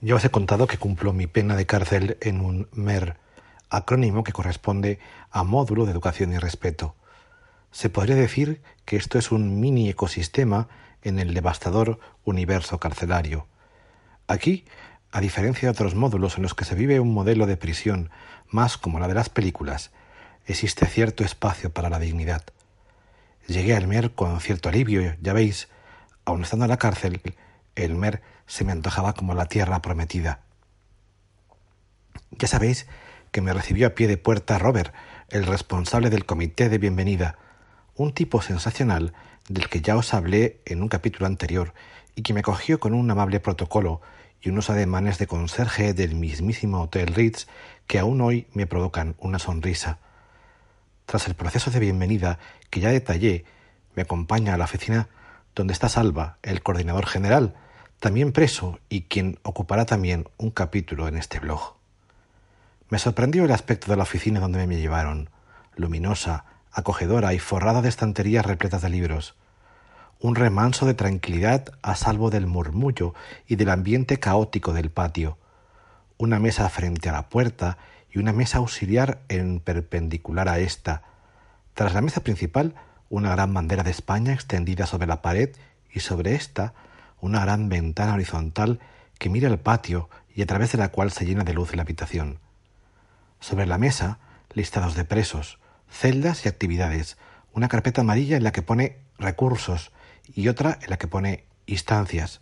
Ya os he contado que cumplo mi pena de cárcel en un MER, acrónimo que corresponde a Módulo de Educación y Respeto. Se podría decir que esto es un mini ecosistema en el devastador universo carcelario. Aquí, a diferencia de otros módulos en los que se vive un modelo de prisión más como la de las películas, existe cierto espacio para la dignidad. Llegué al MER con cierto alivio, ya veis, aun estando en la cárcel, el MER se me antojaba como la tierra prometida. Ya sabéis que me recibió a pie de puerta Robert, el responsable del comité de bienvenida, un tipo sensacional del que ya os hablé en un capítulo anterior y que me cogió con un amable protocolo y unos ademanes de conserje del mismísimo Hotel Ritz que aún hoy me provocan una sonrisa. Tras el proceso de bienvenida que ya detallé, me acompaña a la oficina donde está Salva, el coordinador general, también preso y quien ocupará también un capítulo en este blog. Me sorprendió el aspecto de la oficina donde me llevaron, luminosa, acogedora y forrada de estanterías repletas de libros. Un remanso de tranquilidad a salvo del murmullo y del ambiente caótico del patio. Una mesa frente a la puerta y una mesa auxiliar en perpendicular a esta. Tras la mesa principal, una gran bandera de España extendida sobre la pared y sobre esta una gran ventana horizontal que mira el patio y a través de la cual se llena de luz la habitación. Sobre la mesa, listados de presos, celdas y actividades, una carpeta amarilla en la que pone recursos y otra en la que pone instancias,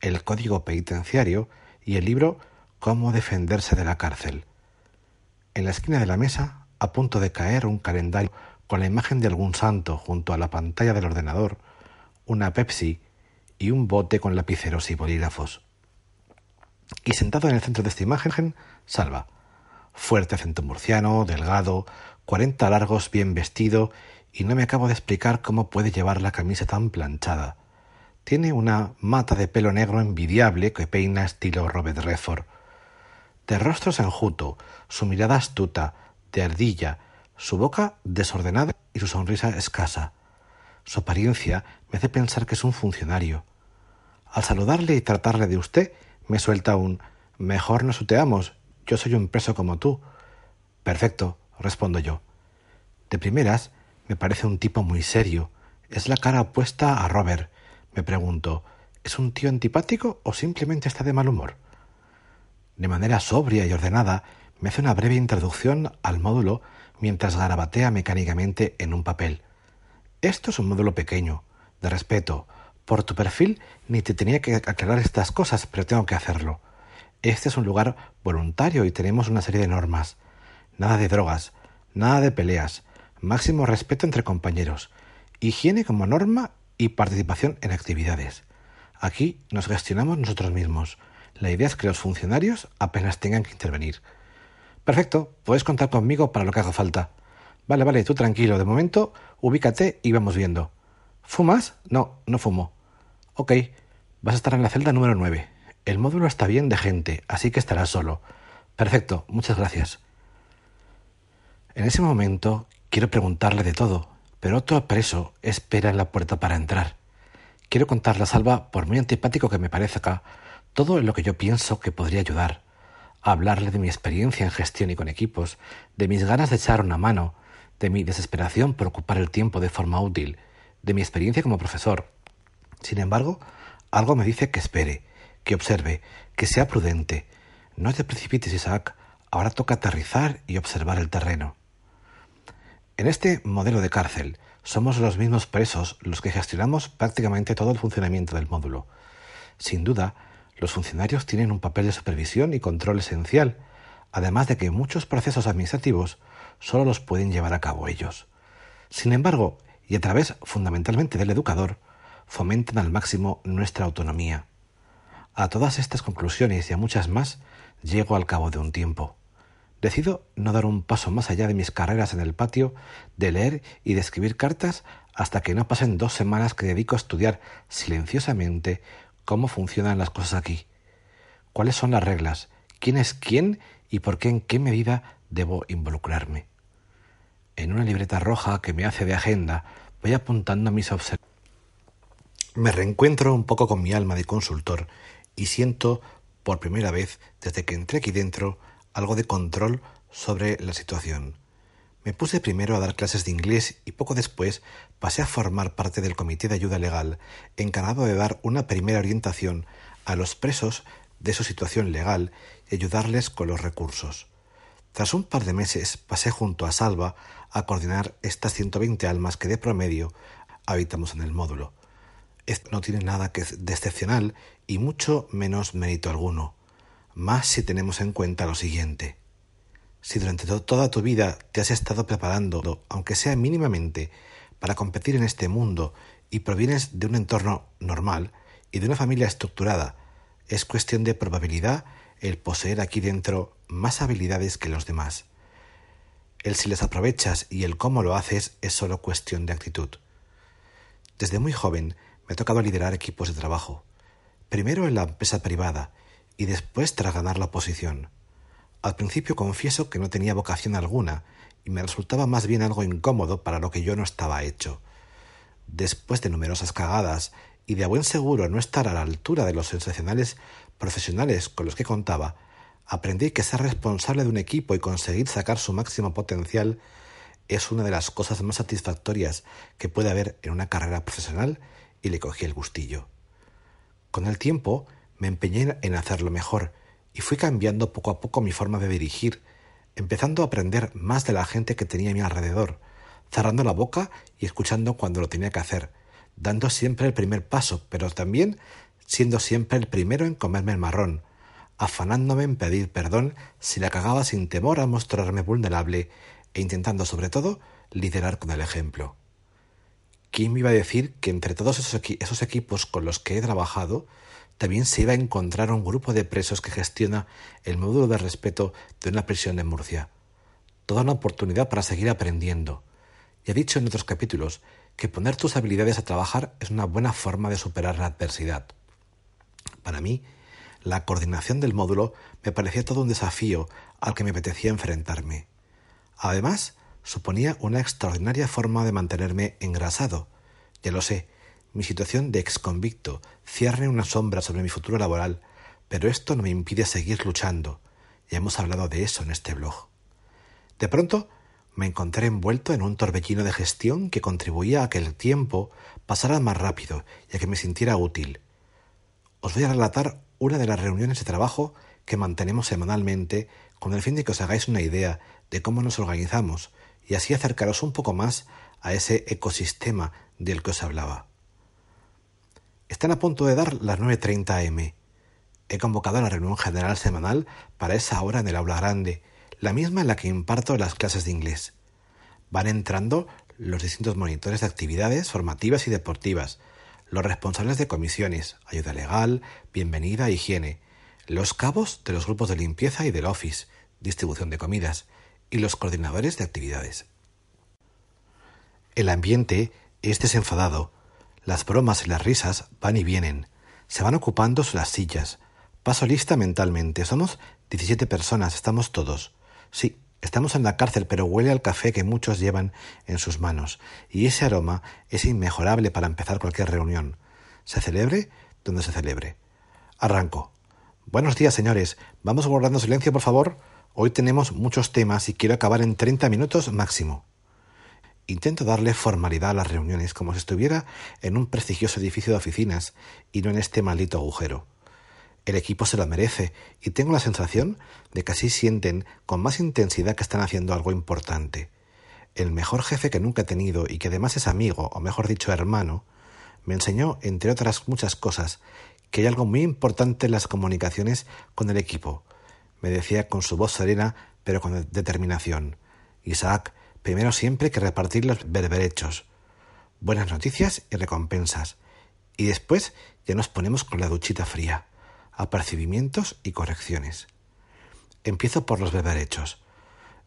el código penitenciario y el libro Cómo defenderse de la cárcel. En la esquina de la mesa, a punto de caer un calendario con la imagen de algún santo junto a la pantalla del ordenador, una Pepsi y un bote con lapiceros y bolígrafos. Y sentado en el centro de esta imagen, Salva. Fuerte acento murciano, delgado, cuarenta largos, bien vestido, y no me acabo de explicar cómo puede llevar la camisa tan planchada. Tiene una mata de pelo negro envidiable que peina estilo Robert Redford. De rostro enjuto, su mirada astuta, de ardilla, su boca desordenada y su sonrisa escasa. Su apariencia me hace pensar que es un funcionario. Al saludarle y tratarle de usted, me suelta un Mejor nos uteamos, yo soy un preso como tú. Perfecto, respondo yo. De primeras, me parece un tipo muy serio. Es la cara opuesta a Robert. Me pregunto, ¿es un tío antipático o simplemente está de mal humor? De manera sobria y ordenada, me hace una breve introducción al módulo mientras garabatea mecánicamente en un papel. Esto es un módulo pequeño, de respeto. Por tu perfil ni te tenía que aclarar estas cosas, pero tengo que hacerlo. Este es un lugar voluntario y tenemos una serie de normas. Nada de drogas, nada de peleas, máximo respeto entre compañeros, higiene como norma y participación en actividades. Aquí nos gestionamos nosotros mismos. La idea es que los funcionarios apenas tengan que intervenir. Perfecto, puedes contar conmigo para lo que haga falta. Vale, vale, tú tranquilo. De momento, ubícate y vamos viendo. ¿Fumas? No, no fumo. Ok, vas a estar en la celda número 9. El módulo está bien de gente, así que estarás solo. Perfecto, muchas gracias. En ese momento quiero preguntarle de todo, pero otro preso espera en la puerta para entrar. Quiero contarle a Salva, por muy antipático que me parezca, todo lo que yo pienso que podría ayudar hablarle de mi experiencia en gestión y con equipos, de mis ganas de echar una mano, de mi desesperación por ocupar el tiempo de forma útil, de mi experiencia como profesor. Sin embargo, algo me dice que espere, que observe, que sea prudente. No te precipites, Isaac. Ahora toca aterrizar y observar el terreno. En este modelo de cárcel, somos los mismos presos los que gestionamos prácticamente todo el funcionamiento del módulo. Sin duda, los funcionarios tienen un papel de supervisión y control esencial, además de que muchos procesos administrativos solo los pueden llevar a cabo ellos. Sin embargo, y a través fundamentalmente del educador, fomentan al máximo nuestra autonomía. A todas estas conclusiones y a muchas más llego al cabo de un tiempo. Decido no dar un paso más allá de mis carreras en el patio, de leer y de escribir cartas hasta que no pasen dos semanas que dedico a estudiar silenciosamente cómo funcionan las cosas aquí, cuáles son las reglas, quién es quién y por qué en qué medida debo involucrarme. En una libreta roja que me hace de agenda voy apuntando mis observaciones. Me reencuentro un poco con mi alma de consultor y siento por primera vez desde que entré aquí dentro, algo de control sobre la situación. Me puse primero a dar clases de inglés y poco después pasé a formar parte del Comité de Ayuda Legal, encargado de dar una primera orientación a los presos de su situación legal y ayudarles con los recursos. Tras un par de meses pasé junto a Salva a coordinar estas 120 almas que de promedio habitamos en el módulo. Esto no tiene nada que de excepcional y mucho menos mérito alguno, más si tenemos en cuenta lo siguiente. Si durante toda tu vida te has estado preparando, aunque sea mínimamente, para competir en este mundo y provienes de un entorno normal y de una familia estructurada, es cuestión de probabilidad el poseer aquí dentro más habilidades que los demás. El si les aprovechas y el cómo lo haces es solo cuestión de actitud. Desde muy joven me ha tocado liderar equipos de trabajo, primero en la empresa privada y después tras ganar la oposición. Al principio confieso que no tenía vocación alguna y me resultaba más bien algo incómodo para lo que yo no estaba hecho. Después de numerosas cagadas y de buen seguro no estar a la altura de los sensacionales profesionales con los que contaba, aprendí que ser responsable de un equipo y conseguir sacar su máximo potencial es una de las cosas más satisfactorias que puede haber en una carrera profesional y le cogí el gustillo. Con el tiempo me empeñé en hacerlo mejor y fui cambiando poco a poco mi forma de dirigir, empezando a aprender más de la gente que tenía a mi alrededor, cerrando la boca y escuchando cuando lo tenía que hacer, dando siempre el primer paso, pero también siendo siempre el primero en comerme el marrón, afanándome en pedir perdón si la cagaba sin temor a mostrarme vulnerable e intentando sobre todo liderar con el ejemplo. ¿Quién me iba a decir que entre todos esos, equipos con los que he trabajado también se iba a encontrar un grupo de presos que gestiona el módulo de respeto de una prisión de Murcia. Toda una oportunidad para seguir aprendiendo. Y he dicho en otros capítulos que poner tus habilidades a trabajar es una buena forma de superar la adversidad. Para mí, la coordinación del módulo me parecía todo un desafío al que me apetecía enfrentarme. Además, suponía una extraordinaria forma de mantenerme engrasado. Ya lo sé, mi situación de exconvicto cierne una sombra sobre mi futuro laboral, pero esto no me impide seguir luchando. Ya hemos hablado de eso en este blog. De pronto me encontré envuelto en un torbellino de gestión que contribuía a que el tiempo pasara más rápido y a que me sintiera útil. Os voy a relatar una de las reuniones de trabajo que mantenemos semanalmente con el fin de que os hagáis una idea de cómo nos organizamos y así acercaros un poco más a ese ecosistema del que os hablaba. Están a punto de dar las 9.30 am. He convocado a la reunión general semanal para esa hora en el aula grande, la misma en la que imparto las clases de inglés. Van entrando los distintos monitores de actividades formativas y deportivas, los responsables de comisiones, ayuda legal, bienvenida, higiene, los cabos de los grupos de limpieza y del office, distribución de comidas, y los coordinadores de actividades. El ambiente es desenfadado, las bromas y las risas van y vienen. Se van ocupando las sillas. Paso lista mentalmente. Somos diecisiete personas, estamos todos. Sí, estamos en la cárcel, pero huele al café que muchos llevan en sus manos. Y ese aroma es inmejorable para empezar cualquier reunión. Se celebre donde se celebre. Arranco. Buenos días, señores. Vamos guardando silencio, por favor. Hoy tenemos muchos temas y quiero acabar en treinta minutos máximo. Intento darle formalidad a las reuniones como si estuviera en un prestigioso edificio de oficinas y no en este maldito agujero. El equipo se lo merece y tengo la sensación de que así sienten con más intensidad que están haciendo algo importante. El mejor jefe que nunca he tenido y que además es amigo, o mejor dicho hermano, me enseñó, entre otras muchas cosas, que hay algo muy importante en las comunicaciones con el equipo. Me decía con su voz serena, pero con determinación. Isaac, Primero siempre que repartir los berberechos, buenas noticias y recompensas. Y después ya nos ponemos con la duchita fría, apercibimientos y correcciones. Empiezo por los berberechos.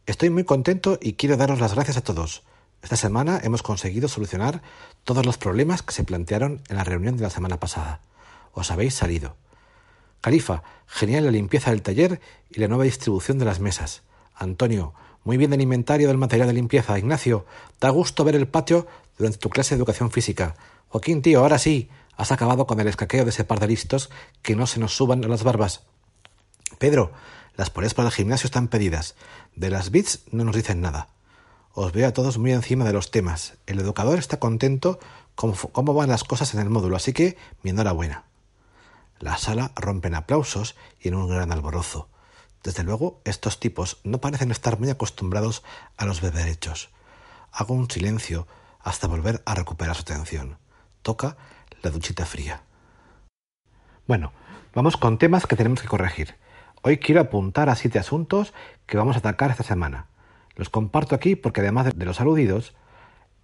Estoy muy contento y quiero daros las gracias a todos. Esta semana hemos conseguido solucionar todos los problemas que se plantearon en la reunión de la semana pasada. Os habéis salido. Califa, genial la limpieza del taller y la nueva distribución de las mesas. Antonio, muy bien del inventario del material de limpieza. Ignacio, da gusto ver el patio durante tu clase de educación física. Joaquín, tío, ahora sí, has acabado con el escaqueo de ese par de listos que no se nos suban a las barbas. Pedro, las poleas para el gimnasio están pedidas. De las bits no nos dicen nada. Os veo a todos muy encima de los temas. El educador está contento con cómo van las cosas en el módulo, así que mi enhorabuena. La sala rompe en aplausos y en un gran alborozo. Desde luego, estos tipos no parecen estar muy acostumbrados a los beberechos. Hago un silencio hasta volver a recuperar su atención. Toca la duchita fría. Bueno, vamos con temas que tenemos que corregir. Hoy quiero apuntar a siete asuntos que vamos a atacar esta semana. Los comparto aquí porque además de los aludidos,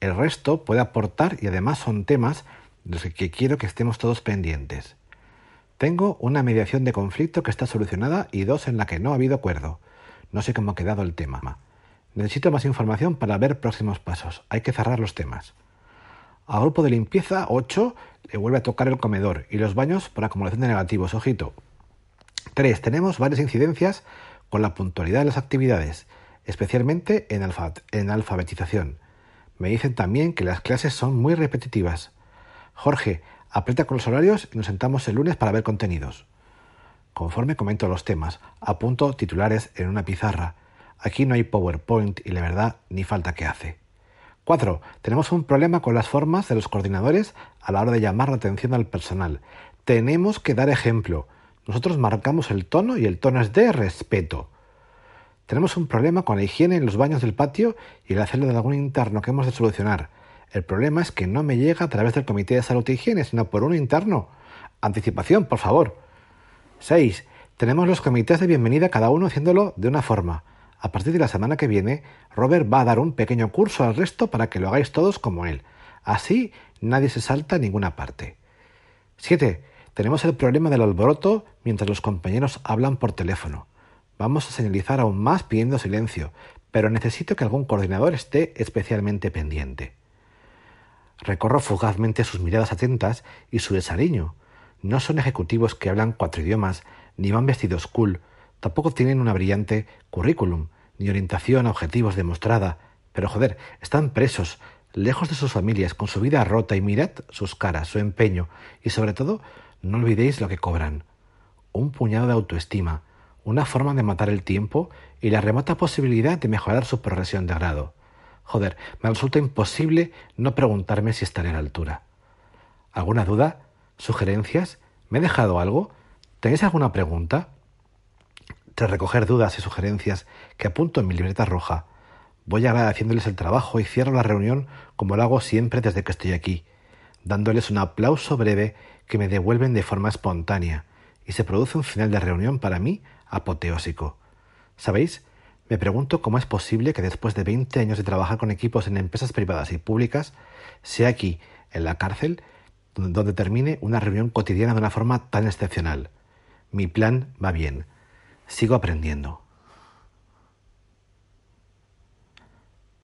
el resto puede aportar y además son temas de los que quiero que estemos todos pendientes. Tengo una mediación de conflicto que está solucionada y dos en la que no ha habido acuerdo. No sé cómo ha quedado el tema. Necesito más información para ver próximos pasos. Hay que cerrar los temas. Al grupo de limpieza 8 le vuelve a tocar el comedor y los baños por acumulación de negativos. Ojito. 3. Tenemos varias incidencias con la puntualidad de las actividades, especialmente en, en alfabetización. Me dicen también que las clases son muy repetitivas. Jorge, Aprieta con los horarios y nos sentamos el lunes para ver contenidos. Conforme comento los temas, apunto titulares en una pizarra. Aquí no hay PowerPoint y la verdad ni falta que hace. 4. Tenemos un problema con las formas de los coordinadores a la hora de llamar la atención al personal. Tenemos que dar ejemplo. Nosotros marcamos el tono y el tono es de respeto. Tenemos un problema con la higiene en los baños del patio y el hacerlo de algún interno que hemos de solucionar. El problema es que no me llega a través del Comité de Salud y Higiene, sino por uno interno. Anticipación, por favor. 6. Tenemos los comités de bienvenida, cada uno haciéndolo de una forma. A partir de la semana que viene, Robert va a dar un pequeño curso al resto para que lo hagáis todos como él. Así nadie se salta a ninguna parte. 7. Tenemos el problema del alboroto mientras los compañeros hablan por teléfono. Vamos a señalizar aún más pidiendo silencio, pero necesito que algún coordinador esté especialmente pendiente. Recorro fugazmente sus miradas atentas y su desaliño. No son ejecutivos que hablan cuatro idiomas, ni van vestidos cool, tampoco tienen una brillante currículum, ni orientación a objetivos demostrada, pero joder, están presos, lejos de sus familias, con su vida rota y mirad sus caras, su empeño, y sobre todo, no olvidéis lo que cobran. Un puñado de autoestima, una forma de matar el tiempo y la remota posibilidad de mejorar su progresión de grado. Joder, me resulta imposible no preguntarme si estaré a la altura. ¿Alguna duda? ¿Sugerencias? ¿Me he dejado algo? ¿Tenéis alguna pregunta? Tras recoger dudas y sugerencias que apunto en mi libreta roja, voy agradeciéndoles el trabajo y cierro la reunión como lo hago siempre desde que estoy aquí, dándoles un aplauso breve que me devuelven de forma espontánea, y se produce un final de reunión para mí apoteósico. ¿Sabéis? Me pregunto cómo es posible que después de 20 años de trabajar con equipos en empresas privadas y públicas, sea aquí, en la cárcel, donde termine una reunión cotidiana de una forma tan excepcional. Mi plan va bien. Sigo aprendiendo.